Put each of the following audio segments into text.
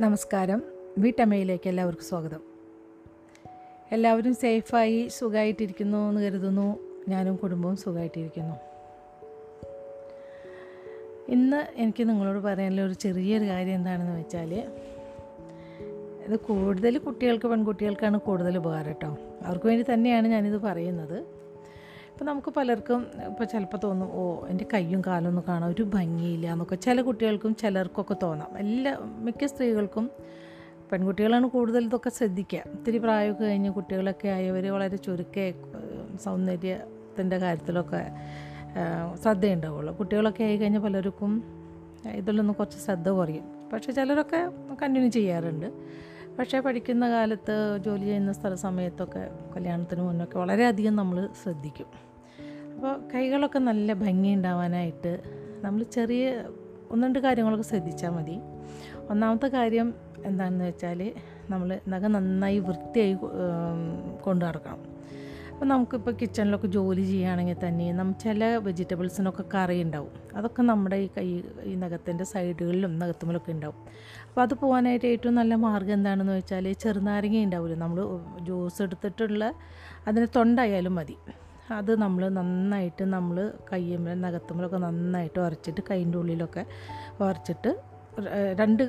നമസ്കാരം. വീട്ടമ്മയിലേക്ക് എല്ലാവർക്കും സ്വാഗതം. എല്ലാവരും സേഫായി സുഖമായിട്ടിരിക്കുന്നു എന്ന് കരുതുന്നു. ഞാനും കുടുംബവും സുഖമായിട്ടിരിക്കുന്നു ഇന്ന് എനിക്ക് നിങ്ങളോട് പറയാനുള്ള ഒരു ചെറിയൊരു കാര്യം എന്താണെന്ന് വെച്ചാൽ ഇത് കൂടുതൽ കുട്ടികൾക്ക് പെൺകുട്ടികൾക്കാണ് കൂടുതൽ ഉപകാരം കേട്ടോ. അവർക്ക് വേണ്ടി തന്നെയാണ് ഞാനിത് പറയുന്നത്. ഇപ്പോൾ നമുക്ക് പലർക്കും ഇപ്പോൾ ചിലപ്പോൾ തോന്നും ഓ എന്റെ കയ്യും കാലൊന്നും കാണാൻ ഒരു ഭംഗിയില്ല എന്നൊക്കെ. ചില കുട്ടികൾക്കും ചിലർക്കൊക്കെ തോന്നാം. എല്ലാ മിക്ക സ്ത്രീകൾക്കും പെൺകുട്ടികളാണ് കൂടുതൽ ഇതൊക്കെ ശ്രദ്ധിക്കുക. ഒത്തിരി പ്രായമൊക്കെ കഴിഞ്ഞ് കുട്ടികളൊക്കെ ആയവർ വളരെ ചുരുക്കെ സൗന്ദര്യത്തിന്റെ കാര്യത്തിലൊക്കെ ശ്രദ്ധയുണ്ടാവുള്ളൂ. കുട്ടികളൊക്കെ ആയി കഴിഞ്ഞാൽ പലർക്കും ഇതിലൊന്നും കുറച്ച് ശ്രദ്ധ കുറയും. പക്ഷേ ചിലരൊക്കെ കണ്ടിന്യൂ ചെയ്യാറുണ്ട്. പക്ഷേ പഠിക്കുന്ന കാലത്ത് ജോലി ചെയ്യുന്ന സ്ഥല സമയത്തൊക്കെ കല്യാണത്തിന് മുന്നൊക്കെ വളരെയധികം നമ്മൾ ശ്രദ്ധിക്കും. അപ്പോൾ കൈകളൊക്കെ നല്ല ഭംഗി ഉണ്ടാവാനായിട്ട് നമ്മൾ ചെറിയ ഒന്ന് രണ്ട് കാര്യങ്ങളൊക്കെ ശ്രദ്ധിച്ചാൽ മതി. ഒന്നാമത്തെ കാര്യം എന്താണെന്ന് വെച്ചാൽ നമ്മൾ നഖം നന്നായി വൃത്തിയായി കൊണ്ടു നടക്കണം. അപ്പോൾ നമുക്കിപ്പോൾ കിച്ചണിലൊക്കെ ജോലി ചെയ്യുകയാണെങ്കിൽ തന്നെ നമ്മൾ ചില വെജിറ്റബിൾസിനൊക്കെ കറി ഉണ്ടാവും. അതൊക്കെ നമ്മുടെ ഈ കൈ ഈ നഖത്തിന്റെ സൈഡുകളിലും നഖത്തുമ്പിലൊക്കെ ഉണ്ടാവും. അപ്പോൾ അത് പോകാനായിട്ട് ഏറ്റവും നല്ല മാർഗം എന്താണെന്ന് വെച്ചാൽ ചെറുനാരങ്ങ ഉണ്ടാവില്ല നമ്മൾ ജ്യൂസ് എടുത്തിട്ടുള്ള അതിന് തൊണ്ടായാലും മതി. അത് നമ്മൾ നന്നായിട്ട് നമ്മൾ കയ്യമ്മലും നഖത്തുമ്മലൊക്കെ നന്നായിട്ട് ഉരച്ചിട്ട് കൈന്റെ ഉള്ളിലൊക്കെ ഉരച്ചിട്ട് രണ്ട്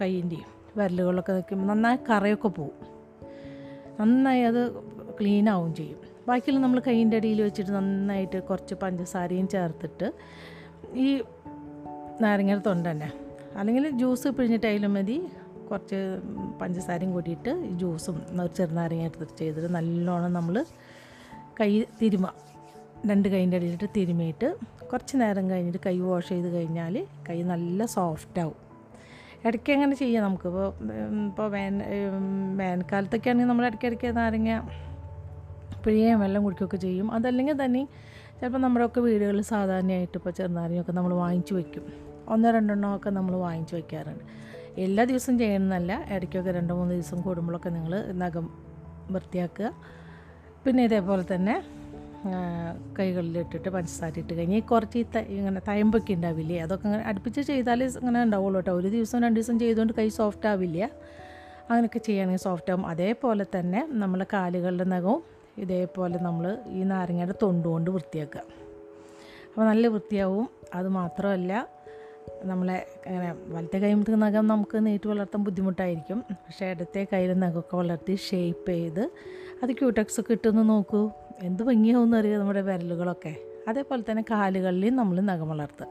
കൈയിന്റെയും വിരലുകളൊക്കെ നിൽക്കുമ്പോൾ നന്നായി കറയൊക്കെ പോവും. നന്നായി അത് ക്ലീൻ ആവും ചെയ്യും. ബാക്കിയുള്ള നമ്മൾ കൈയിന്റെ അടിയിൽ വെച്ചിട്ട് നന്നായിട്ട് കുറച്ച് പഞ്ചസാരയും ചേർത്തിട്ട് ഈ നാരങ്ങയുടെ തൊണ്ട തന്നെ. അല്ലെങ്കിൽ ജ്യൂസ് പിഴിഞ്ഞിട്ടായാലും മതി. കുറച്ച് പഞ്ചസാരയും കൂട്ടിയിട്ട് ജ്യൂസും ചെറുനാരങ്ങ എടുത്തിട്ട് ചെയ്തിട്ട് നല്ലോണം നമ്മൾ കൈ തിരുമ രണ്ട് കൈന്റെ ഇടയിലിട്ട് തിരുമിയിട്ട് കുറച്ച് നേരം കഴിഞ്ഞിട്ട് കൈ വാഷ് ചെയ്ത് കഴിഞ്ഞാൽ കൈ നല്ല സോഫ്റ്റ് ആവും. ഇടയ്ക്ക് അങ്ങനെ ചെയ്യാം നമുക്ക്? ഇപ്പോൾ ഇപ്പോൾ വേന വേനൽക്കാലത്തൊക്കെ ആണെങ്കിൽ നമ്മൾ ഇടയ്ക്കിടയ്ക്ക് നാരങ്ങ പിഴിയുകയും വെള്ളം കുടിക്കുകയൊക്കെ ചെയ്യും. അതല്ലെങ്കിൽ തന്നെ ചിലപ്പോൾ നമ്മുടെയൊക്കെ വീടുകളിൽ സാധാരണയായിട്ട് ഇപ്പോൾ ചെറുനാരങ്ങയൊക്കെ നമ്മൾ വാങ്ങിച്ചു വയ്ക്കും ഒന്നോ രണ്ടെണ്ണോ ഒക്കെ നമ്മൾ വാങ്ങിച്ചു വയ്ക്കാറുണ്ട് എല്ലാ ദിവസവും ചെയ്യണമെന്നല്ല ഇടയ്ക്കൊക്കെ രണ്ട് മൂന്ന് ദിവസം കൂടുമ്പോഴൊക്കെ നിങ്ങൾ നഖം വൃത്തിയാക്കുക. പിന്നെ ഇതേപോലെ തന്നെ കൈകളിലിട്ടിട്ട് പഞ്ചസാര ഇട്ട് കഴിഞ്ഞ് കുറച്ച് ഈ ഇങ്ങനെ തയമ്പൊക്കെ ഉണ്ടാവില്ലേ അതൊക്കെ ഇങ്ങനെ അടുപ്പിച്ച് ചെയ്താൽ ഇങ്ങനെ ഉണ്ടാവുള്ളൂ കേട്ടോ. ഒരു ദിവസം രണ്ട് ദിവസം ചെയ്തുകൊണ്ട് കൈ സോഫ്റ്റ് ആവില്ല. അങ്ങനെയൊക്കെ ചെയ്യുകയാണെങ്കിൽ സോഫ്റ്റ് ആവും. അതേപോലെ തന്നെ നമ്മളെ കാലുകളുടെ നഖവും ഇതേപോലെ നമ്മൾ ഈ നാരങ്ങയുടെ തൊണ്ടുകൊണ്ട് വൃത്തിയാക്കുക. അപ്പോൾ നല്ല വൃത്തിയാവും. അത് മാത്രമല്ല നമ്മളെ അങ്ങനെ വലത്തെ കൈമത്തെ നഖം നമുക്ക് നീട്ടി വളർത്താൻ ബുദ്ധിമുട്ടായിരിക്കും. പക്ഷേ ഇടത്തെ കയ്യിൽ നഖമൊക്കെ വളർത്തി ഷേപ്പ് ചെയ്ത് അത് ക്യൂട്ടക്സ് ഒക്കെ ഇട്ടൊന്ന് നോക്കൂ. എന്ത് ഭംഗിയാവുമെന്ന് അറിയാം നമ്മുടെ വിരലുകളൊക്കെ? അതേപോലെ തന്നെ കാലുകളിലും നമ്മൾ നഖം വളർത്തുക.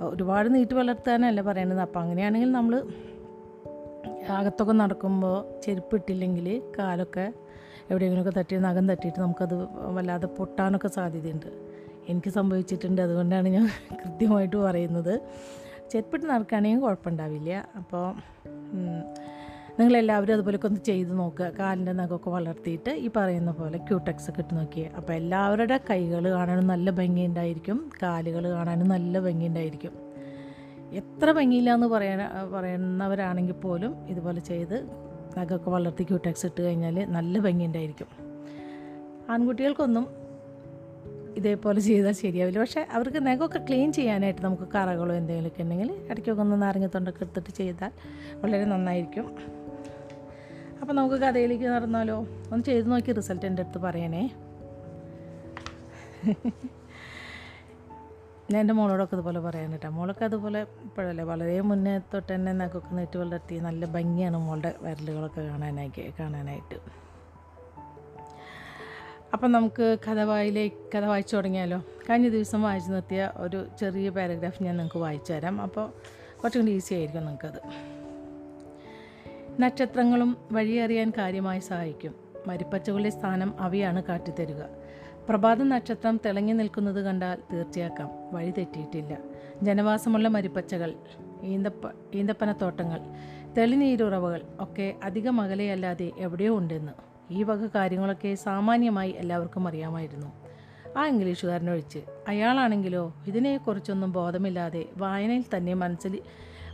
ഒരുപാട് നീട്ടി വളർത്താനല്ല പറയുന്നത് അപ്പോൾ അങ്ങനെയാണെങ്കിൽ നമ്മൾ അകത്തൊക്കെ നടക്കുമ്പോൾ ചെരുപ്പിട്ടില്ലെങ്കിൽ കാലൊക്കെ എവിടെയെങ്കിലുമൊക്കെ തട്ടി നഖം തട്ടിയിട്ട് നമുക്കത് വല്ലാതെ പൊട്ടാനൊക്കെ സാധ്യതയുണ്ട്. എനിക്ക് സംഭവിച്ചിട്ടുണ്ട്. അതുകൊണ്ടാണ് ഞാൻ കൃത്യമായിട്ട് പറയുന്നത്. ചെരുപ്പിട്ട് നടക്കുകയാണെങ്കിൽ കുഴപ്പമുണ്ടാവില്ല. അപ്പോൾ നിങ്ങളെല്ലാവരും അതുപോലെയൊക്കെ ഒന്ന് ചെയ്ത് നോക്കുക. കാലിന്റെ നഖമൊക്കെ വളർത്തിയിട്ട് ഈ പറയുന്ന പോലെ ക്യൂടെക്സ് ഒക്കെ ഇട്ട് നോക്കിയേ. അപ്പോൾ എല്ലാവരുടെ കൈകൾ കാണാനും നല്ല ഭംഗിയുണ്ടായിരിക്കും. കാലുകൾ കാണാനും നല്ല ഭംഗിയുണ്ടായിരിക്കും. എത്ര ഭംഗിയില്ല എന്ന് പറയാൻ പറയുന്നവരാണെങ്കിൽ പോലും ഇതുപോലെ ചെയ്ത് നഖമൊക്കെ വളർത്തി ക്യൂടെക്സ് ഇട്ട് കഴിഞ്ഞാൽ നല്ല ഭംഗിയുണ്ടായിരിക്കും. ആൺകുട്ടികൾക്കൊന്നും ഇതേപോലെ ചെയ്താൽ ശരിയാവില്ല. പക്ഷേ അവർക്ക് നഖമൊക്കെ ക്ലീൻ ചെയ്യാനായിട്ട് നമുക്ക് കറകളോ എന്തെങ്കിലുമൊക്കെ ഉണ്ടെങ്കിൽ ഇടയ്ക്കൊക്കെ ഒന്ന് നാരങ്ങത്തൊണ്ടൊക്കെ എടുത്തിട്ട് ചെയ്താൽ വളരെ നന്നായിരിക്കും. അപ്പോൾ നമുക്ക് കഥയിലേക്ക് നടന്നാലോ? ഒന്ന് ചെയ്ത് നോക്കി റിസൾട്ട് എന്റെ അടുത്ത് പറയണേ. ഞാൻ എന്റെ മോളോടൊക്കെ ഇതുപോലെ പറയാൻ കേട്ടോ. മോളൊക്കെ അതുപോലെ ഇപ്പോഴല്ലേ വളരെ മുന്നേ തൊട്ട് തന്നെ നഖമൊക്കെ നീട്ടി വളർത്തി നല്ല ഭംഗിയാണ് മോളുടെ വിരലുകളൊക്കെ കാണാനായി കാണാനായിട്ട്. അപ്പം നമുക്ക് കഥ വായിലേക്ക് കഥ വായിച്ചു തുടങ്ങിയാലോ? കഴിഞ്ഞ ദിവസം വായിച്ചു നിർത്തിയ ഒരു ചെറിയ പാരഗ്രാഫ് ഞാൻ നിങ്ങൾക്ക് വായിച്ചു തരാം. അപ്പോൾ കുറച്ചും കൂടി ഈസി ആയിരിക്കും നിങ്ങൾക്കത്. നക്ഷത്രങ്ങളും വഴിയറിയാൻ കാര്യമായി സഹായിക്കും. മരിപ്പച്ചകളുടെ സ്ഥാനം അവയാണ് കാട്ടിത്തരുക. പ്രഭാത നക്ഷത്രം തിളങ്ങി നിൽക്കുന്നത് കണ്ടാൽ തീർച്ചയാക്കാം. വഴി തെറ്റിയിട്ടില്ല. ജനവാസമുള്ള മരിപ്പച്ചകൾ ഈന്തപ്പ ഈന്തപ്പനത്തോട്ടങ്ങൾ തെളിനീരുറവകൾ ഒക്കെ അധികം അകലെയല്ലാതെ എവിടെയോ ഉണ്ടെന്ന്. ഈ വക കാര്യങ്ങളൊക്കെ സാമാന്യമായി എല്ലാവർക്കും അറിയാമായിരുന്നു. ആ ഇംഗ്ലീഷുകാരനൊഴിച്ച് അയാളാണെങ്കിലോ ഇതിനെക്കുറിച്ചൊന്നും ബോധമില്ലാതെ വായനയിൽ തന്നെ മനസ്സിൽ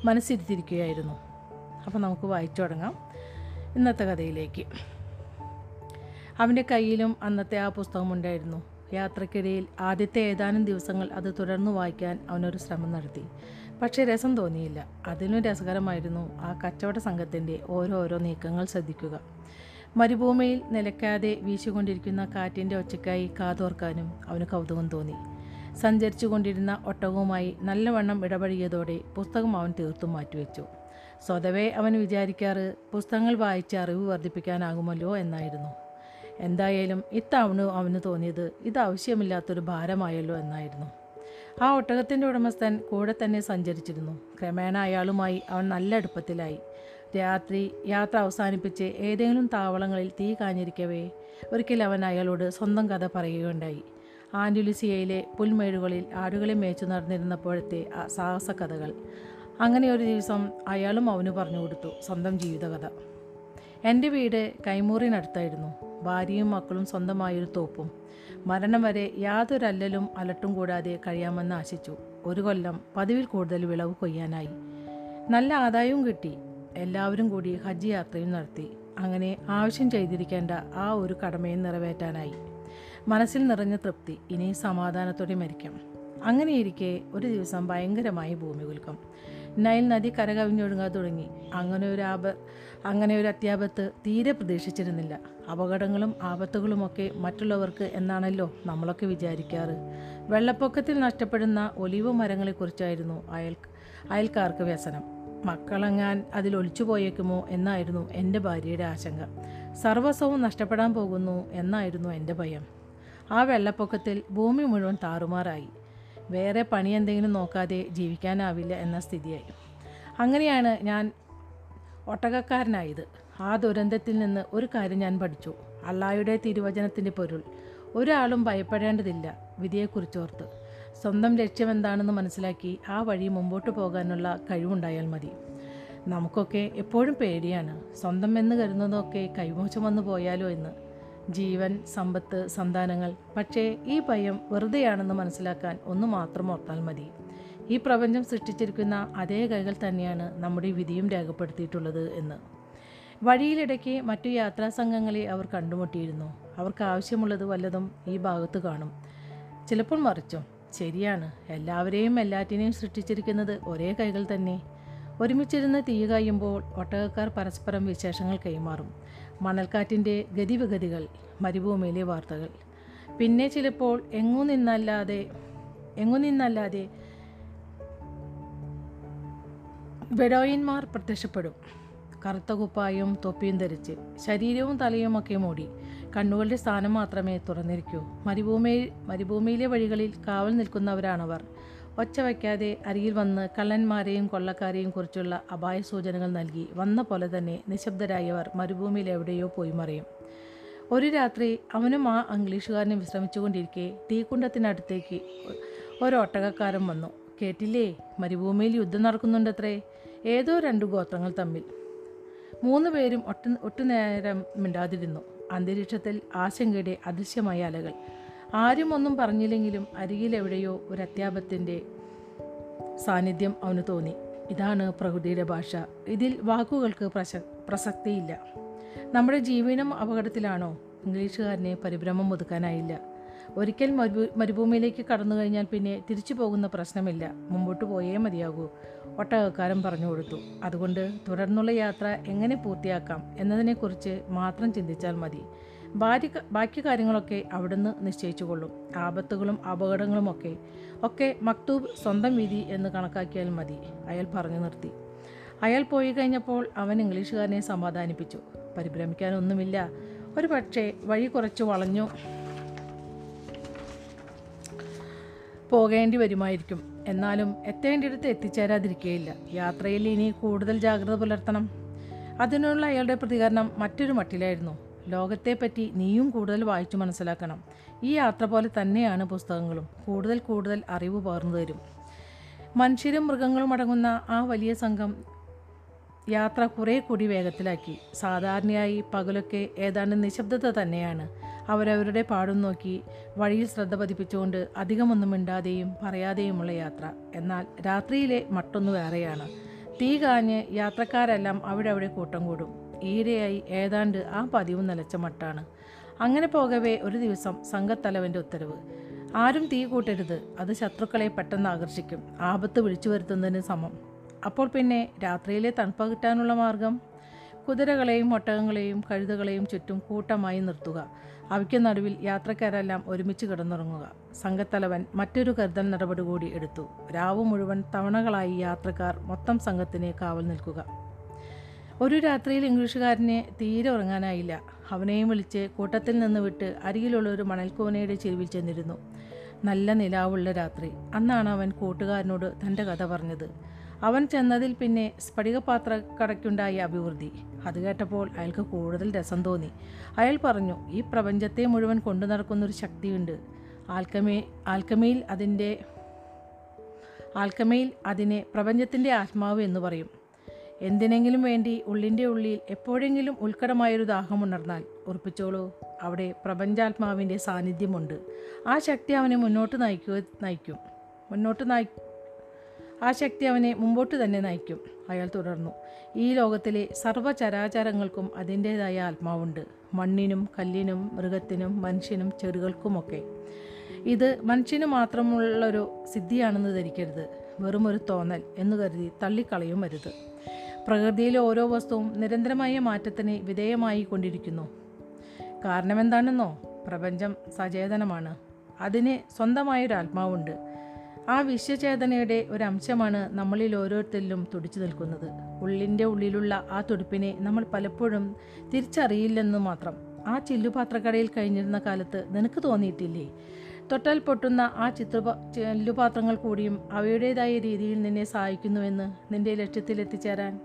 മനസ്സിരുത്തിയിരിക്കുകയായിരുന്നു. അപ്പോൾ നമുക്ക് വായിച്ചു തുടങ്ങാം. ഇന്നത്തെ കഥയിലേക്ക്. അവന്റെ കയ്യിലും അന്നത്തെ ആ പുസ്തകമുണ്ടായിരുന്നു യാത്രക്കിടയിൽ ആദ്യത്തെ ഏതാനും ദിവസങ്ങൾ അത് തുടർന്നു വായിക്കാൻ അവനൊരു ശ്രമം നടത്തി. പക്ഷേ രസം തോന്നിയില്ല. അതിലും രസകരമായിരുന്നു ആ കച്ചവട സംഘത്തിന്റെ ഓരോരോ നീക്കങ്ങൾ ശ്രദ്ധിക്കുക. മരുഭൂമിയിൽ നിലയ്ക്കാതെ വീശുകൊണ്ടിരിക്കുന്ന കാറ്റിന്റെ ഒച്ചയ്ക്കായി കാതോർക്കാനും അവന് കൗതുകം തോന്നി. സഞ്ചരിച്ചു കൊണ്ടിരുന്ന ഒട്ടകവുമായി നല്ലവണ്ണം ഇടപഴകിയതോടെ പുസ്തകം അവൻ തീർത്തും മാറ്റിവെച്ചു. സ്വതവേ അവൻ വിചാരിക്കാറ് പുസ്തകങ്ങൾ വായിച്ച് അറിവ് വർദ്ധിപ്പിക്കാനാകുമല്ലോ എന്നായിരുന്നു. എന്തായാലും ഇത്തവണ അവന് തോന്നിയത് ഇത് ആവശ്യമില്ലാത്തൊരു ഭാരമായല്ലോ എന്നായിരുന്നു. ആ ഒട്ടകത്തിന്റെ ഉടമസ്ഥൻ കൂടെ തന്നെ സഞ്ചരിച്ചിരുന്നു. ക്രമേണ അയാളുമായി അവൻ നല്ല അടുപ്പത്തിലായി. രാത്രി യാത്ര അവസാനിപ്പിച്ച് ഏതെങ്കിലും താവളങ്ങളിൽ തീ കാഞ്ഞിരിക്കവേ ഒരിക്കൽ അവൻ അയാളോട് സ്വന്തം കഥ പറയുകയുണ്ടായി. ആൻഡുലിസിയയിലെ പുൽമേടുകളിൽ ആടുകളെ മേച്ചു നടന്നിരുന്നപ്പോഴത്തെ സാഹസ കഥകൾ അങ്ങനെ ഒരു ദിവസം അയാളും അവന് പറഞ്ഞു കൊടുത്തു സ്വന്തം ജീവിതകഥ. എന്റെ വീട് കൈമൂറിനടുത്തായിരുന്നു. ഭാര്യയും മക്കളും സ്വന്തമായൊരു തോപ്പും. മരണം വരെ യാതൊരു അല്ലലും അലട്ടും കൂടാതെ കഴിയാമെന്ന് ആശിച്ചു. ഒരു കൊല്ലം പതിവിൽ കൂടുതൽ വിളവ് കൊയ്യാനായി. നല്ല ആദായവും കിട്ടി. എല്ലാവരും കൂടി ഹജ്ജ് യാത്രയും നടത്തി. അങ്ങനെ ആവശ്യം ചെയ്തിരിക്കേണ്ട ആ ഒരു കടമയും നിറവേറ്റാനായി. മനസ്സിൽ നിറഞ്ഞ തൃപ്തി ഇനി സമാധാനത്തോടെ മരിക്കാം. അങ്ങനെയിരിക്കെ ഒരു ദിവസം ഭയങ്കരമായി ഭൂമികുൽക്കം നൈൽ നദി കരകവിഞ്ഞൊഴുങ്ങാൻ തുടങ്ങി. അങ്ങനെ ഒരു ആപ അങ്ങനെ ഒരു അത്യാപത്ത് തീരെ പ്രതീക്ഷിച്ചിരുന്നില്ല. അപകടങ്ങളും ആപത്തുകളുമൊക്കെ മറ്റുള്ളവർക്ക് എന്നാണല്ലോ നമ്മളൊക്കെ വിചാരിക്കാറ്. വെള്ളപ്പൊക്കത്തിൽ നഷ്ടപ്പെടുന്ന ഒലിവ് മരങ്ങളെക്കുറിച്ചായിരുന്നു അയൽ അയൽക്കാർക്ക് വ്യസനം. മക്കളങ്ങാൻ അതിൽ ഒളിച്ചു പോയേക്കുമോ എന്നായിരുന്നു എന്റെ ഭാര്യയുടെ ആശങ്ക. സർവസ്വവും നഷ്ടപ്പെടാൻ പോകുന്നു എന്നായിരുന്നു എന്റെ ഭയം. ആ വെള്ളപ്പൊക്കത്തിൽ ഭൂമി മുഴുവൻ താറുമാറായി. വേറെ പണി എന്തെങ്കിലും നോക്കാതെ ജീവിക്കാനാവില്ല എന്ന സ്ഥിതിയായി. അങ്ങനെയാണ് ഞാൻ ഒട്ടകക്കാരനായത്. ആ ദുരന്തത്തിൽ നിന്ന് ഒരു കാര്യം ഞാൻ പഠിച്ചു. അള്ളായുടെ തിരുവചനത്തിന്റെ പൊരുൾ. ഒരാളും ഭയപ്പെടേണ്ടതില്ല വിധിയെക്കുറിച്ചോർത്ത്. സ്വന്തം ലക്ഷ്യമെന്താണെന്ന് മനസ്സിലാക്കി ആ വഴി മുമ്പോട്ട് പോകാനുള്ള കഴിവുണ്ടായാൽ മതി. നമുക്കൊക്കെ എപ്പോഴും പേടിയാണ്. സ്വന്തം എന്ന് കരുതുന്നതൊക്കെ കൈമോശം വന്നു പോയാലോ എന്ന്. ജീവൻ സമ്പത്ത് സന്താനങ്ങൾ. പക്ഷേ ഈ ഭയം വെറുതെയാണെന്ന് മനസ്സിലാക്കാൻ ഒന്ന് മാത്രം ഓർത്താൽ മതി. ഈ പ്രപഞ്ചം സൃഷ്ടിച്ചിരിക്കുന്ന അതേ കൈകൾ തന്നെയാണ് നമ്മുടെ വിധിയും രേഖപ്പെടുത്തിയിട്ടുള്ളത് എന്ന്. വഴിയിലിടയ്ക്ക് മറ്റു യാത്രാ സംഘങ്ങളെ അവർ കണ്ടുമുട്ടിയിരുന്നു. അവർക്ക് ആവശ്യമുള്ളത് വല്ലതും ഈ ഭാഗത്ത് കാണും. ചിലപ്പോൾ മറിച്ചും. ശരിയാണ്. എല്ലാവരെയും എല്ലാറ്റിനെയും സൃഷ്ടിച്ചിരിക്കുന്നത് ഒരേ കൈകൾ തന്നെ. ഒരുമിച്ചിരുന്ന് തീ കായുമ്പോൾ ഒട്ടകക്കാർ പരസ്പരം വിശേഷങ്ങൾ കൈമാറും. മണൽക്കാറ്റിന്റെ ഗതിവിഗതികൾ മരുഭൂമിയിലെ വാർത്തകൾ. പിന്നെ ചിലപ്പോൾ എങ്ങു നിന്നല്ലാതെ എങ്ങു നിന്നല്ലാതെ ബെഡോയിന്മാർ പ്രത്യക്ഷപ്പെടും. കറുത്ത കുപ്പായും തൊപ്പിയും ധരിച്ച് ശരീരവും തലയുമൊക്കെ മൂടി. കണ്ണുകളുടെ സ്ഥാനം മാത്രമേ തുറന്നിരിക്കൂ. മരുഭൂമി മരുഭൂമിയിലെ വഴികളിൽ കാവൽ നിൽക്കുന്നവരാണവർ. ഒച്ച വയ്ക്കാതെ അരിയിൽ വന്ന് കള്ളന്മാരെയും കൊള്ളക്കാരെയും കുറിച്ചുള്ള അപായ സൂചനകൾ നൽകി വന്ന പോലെ തന്നെ നിശബ്ദരായവർ മരുഭൂമിയിൽ എവിടെയോ പോയി മറിയും. ഒരു രാത്രി അവനും ആ ഇംഗ്ലീഷുകാരനും വിശ്രമിച്ചുകൊണ്ടിരിക്കെ തീക്കുണ്ടത്തിനടുത്തേക്ക് ഒരു ഒട്ടകക്കാരൻ വന്നു. കേട്ടില്ലേ? മരുഭൂമിയിൽ യുദ്ധം നടക്കുന്നുണ്ടത്രേ. ഏതോ രണ്ട് ഗോത്രങ്ങൾ തമ്മിൽ. മൂന്ന് പേരും ഒട്ടു ഒട്ടുനേരം മിണ്ടാതിരുന്നു. അന്തരീക്ഷത്തിൽ ആശങ്കയുടെ അദൃശ്യമായ അലകൾ. ആരും ഒന്നും പറഞ്ഞില്ലെങ്കിലും അരികിലെവിടെയോ ഒരു അത്യാപത്തിന്റെ സാന്നിധ്യം അവന് തോന്നി. ഇതാണ് പ്രകൃതിയുടെ ഭാഷ. ഇതിൽ വാക്കുകൾക്ക് പ്രശ പ്രസക്തിയില്ല. നമ്മുടെ ജീവനും അപകടത്തിലാണോ? ഇംഗ്ലീഷുകാരനെ പരിഭ്രമം ഒതുക്കാനായില്ല. ഒരിക്കൽ മരു മരുഭൂമിയിലേക്ക് കടന്നു കഴിഞ്ഞാൽ പിന്നെ തിരിച്ചു പോകുന്ന പ്രശ്നമില്ല. മുമ്പോട്ട് പോയേ മതിയാകൂ ഒട്ടകക്കാരൻ പറഞ്ഞു കൊടുത്തു. അതുകൊണ്ട് തുടർന്നുള്ള യാത്ര എങ്ങനെ പൂർത്തിയാക്കാം എന്നതിനെക്കുറിച്ച് മാത്രം ചിന്തിച്ചാൽ മതി. ബാക്കി ബാക്കി കാര്യങ്ങളൊക്കെ അവിടുന്ന് നിശ്ചയിച്ചു കൊള്ളും. ആപത്തുകളും അപകടങ്ങളുമൊക്കെ ഒക്കെ മക്തൂബ് സ്വന്തം വിധി എന്ന് കണക്കാക്കിയാൽ മതി അയാൾ പറഞ്ഞു നിർത്തി. അയാൾ പോയി കഴിഞ്ഞപ്പോൾ അവൻ ഇംഗ്ലീഷുകാരനെ സമാധാനിപ്പിച്ചു. പരിഭ്രമിക്കാനൊന്നുമില്ല. ഒരു പക്ഷേ വഴി കുറച്ച് വളഞ്ഞു പോകേണ്ടി വരുമായിരിക്കും. എന്നാലും എത്തേണ്ടിടത്ത് എത്തിച്ചേരാതിരിക്കുകയില്ല യാത്രയിൽ ഇനി കൂടുതൽ ജാഗ്രത പുലർത്തണം. അതിനുള്ള അയാളുടെ പ്രതികരണം മറ്റൊരു മട്ടിലായിരുന്നു. ലോകത്തെപ്പറ്റി നീയും കൂടുതൽ വായിച്ചു മനസ്സിലാക്കണം. ഈ യാത്ര പോലെ തന്നെയാണ് പുസ്തകങ്ങളും. കൂടുതൽ കൂടുതൽ അറിവ് പകർന്നു തരും. മനുഷ്യരും മൃഗങ്ങളും അടങ്ങുന്ന ആ വലിയ സംഘം യാത്ര കുറേ കൂടി വേഗത്തിലാക്കി. സാധാരണയായി പകലൊക്കെ ഏതാണ്ട് നിശബ്ദത തന്നെയാണ്. അവരവരുടെ പാടും നോക്കി വഴിയിൽ ശ്രദ്ധ പതിപ്പിച്ചുകൊണ്ട് അധികമൊന്നും മിണ്ടാതെയും പറയാതെയുമുള്ള യാത്ര. എന്നാൽ രാത്രിയിലെ മട്ടൊന്നു വേറെയാണ്. തീ കാഞ്ഞ് യാത്രക്കാരെല്ലാം അവിടെ അവിടെ കൂട്ടം കൂടും. ഈയിടെയായി ഏതാണ്ട് ആ പതിവ് നിലച്ച മട്ടാണ്. അങ്ങനെ പോകവേ ഒരു ദിവസം സംഘത്തലവന്റെ ഉത്തരവ്. ആരും തീ കൂട്ടരുത്. അത് ശത്രുക്കളെ പെട്ടെന്ന് ആകർഷിക്കും. ആപത്ത് വിളിച്ചു വരുത്തുന്നതിന് സമം. അപ്പോൾ പിന്നെ രാത്രിയിലെ തണുപ്പ് കിട്ടാനുള്ള മാർഗം? കുതിരകളെയും ഒട്ടകങ്ങളെയും കഴുതകളെയും ചുറ്റും കൂട്ടമായി നിർത്തുക. അവയ്ക്ക് നടുവിൽ യാത്രക്കാരെല്ലാം ഒരുമിച്ച് കിടന്നുറങ്ങുക. സംഘത്തലവൻ മറ്റൊരു കരുതൽ നടപടി കൂടി എടുത്തു. രാവ് മുഴുവൻ തവണകളായി യാത്രക്കാർ മൊത്തം സംഘത്തിന് കാവൽ നിൽക്കുക. ഒരു രാത്രിയിൽ ഇംഗ്ലീഷുകാരനെ തീരെ ഉറങ്ങാനായില്ല. അവനെയും വിളിച്ച് കൂട്ടത്തിൽ നിന്ന് വിട്ട് അരികിലുള്ള ഒരു മണൽക്കൂനയുടെ ചെരുവിൽ ചെന്നിരുന്നു. നല്ല നിലാവുള്ള രാത്രി. അന്നാണ് അവൻ കൂട്ടുകാരനോട് തന്റെ കഥ പറഞ്ഞത്. അവൻ ചെന്നതിൽ പിന്നെ സ്ഫടികപാത്ര കടയ്ക്കുണ്ടായ അഭിവൃദ്ധി. അത് കേട്ടപ്പോൾ അയാൾക്ക് കൂടുതൽ രസം തോന്നി. അയാൾ പറഞ്ഞു ഈ പ്രപഞ്ചത്തെ മുഴുവൻ കൊണ്ടു നടക്കുന്നൊരു ശക്തിയുണ്ട്. ആൽക്കമേ ആൽക്കമയിൽ അതിന്റെ ആൽക്കമയിൽ അതിനെ പ്രപഞ്ചത്തിന്റെ ആത്മാവ് എന്ന് പറയും. എന്തിനെങ്കിലും വേണ്ടി ഉള്ളിന്റെ ഉള്ളിൽ എപ്പോഴെങ്കിലും ഉത്കടമായൊരു ദാഹമുണർന്നാൽ ഉറപ്പിച്ചോളൂ അവിടെ പ്രപഞ്ചാത്മാവിന്റെ സാന്നിധ്യമുണ്ട്. ആ ശക്തി അവനെ മുന്നോട്ട് നയിക്കുക നയിക്കും. മുന്നോട്ട് നയി ആ ശക്തി അവനെ മുമ്പോട്ട് തന്നെ നയിക്കും. അയാൾ തുടർന്നു. ഈ ലോകത്തിലെ സർവചരാചരങ്ങൾക്കും അതിന്റേതായ ആത്മാവുണ്ട്. മണ്ണിനും കല്ലിനും മൃഗത്തിനും മനുഷ്യനും ചെറുകൾക്കുമൊക്കെ ഇത് മനുഷ്യന് മാത്രമുള്ളൊരു സിദ്ധിയാണെന്ന് ധരിക്കരുത്. വെറും ഒരു തോന്നൽ എന്ന് കരുതി തള്ളിക്കളയും അരുത്. പ്രകൃതിയിലെ ഓരോ വസ്തുവും നിരന്തരമായ മാറ്റത്തിന് വിധേയമായി കൊണ്ടിരിക്കുന്നു. കാരണമെന്താണെന്നോ? പ്രപഞ്ചം സചേതനമാണ്. അതിന് സ്വന്തമായൊരു ആത്മാവുണ്ട് ആ വിശ്വചേതനയുടെ ഒരു അംശമാണ് നമ്മളിൽ ഓരോരുത്തരിലും തുടിച്ചു നിൽക്കുന്നത്. ഉള്ളിന്റെ ഉള്ളിലുള്ള ആ തുടിപ്പിനെ നമ്മൾ പലപ്പോഴും തിരിച്ചറിയില്ലെന്ന് മാത്രം. ആ ചില്ലുപാത്രക്കടയിൽ കഴിഞ്ഞിരുന്ന കാലത്ത് നിനക്ക് തോന്നിയിട്ടില്ലേ? തൊട്ടാൽ പൊട്ടുന്ന ആ ചിത്ര ചില്ലുപാത്രങ്ങൾ കൂടിയും അവയുടേതായ രീതിയിൽ നിന്നെ സഹായിക്കുന്നുവെന്ന് നിന്റെ ലക്ഷ്യത്തിലെത്തിച്ചേരാൻ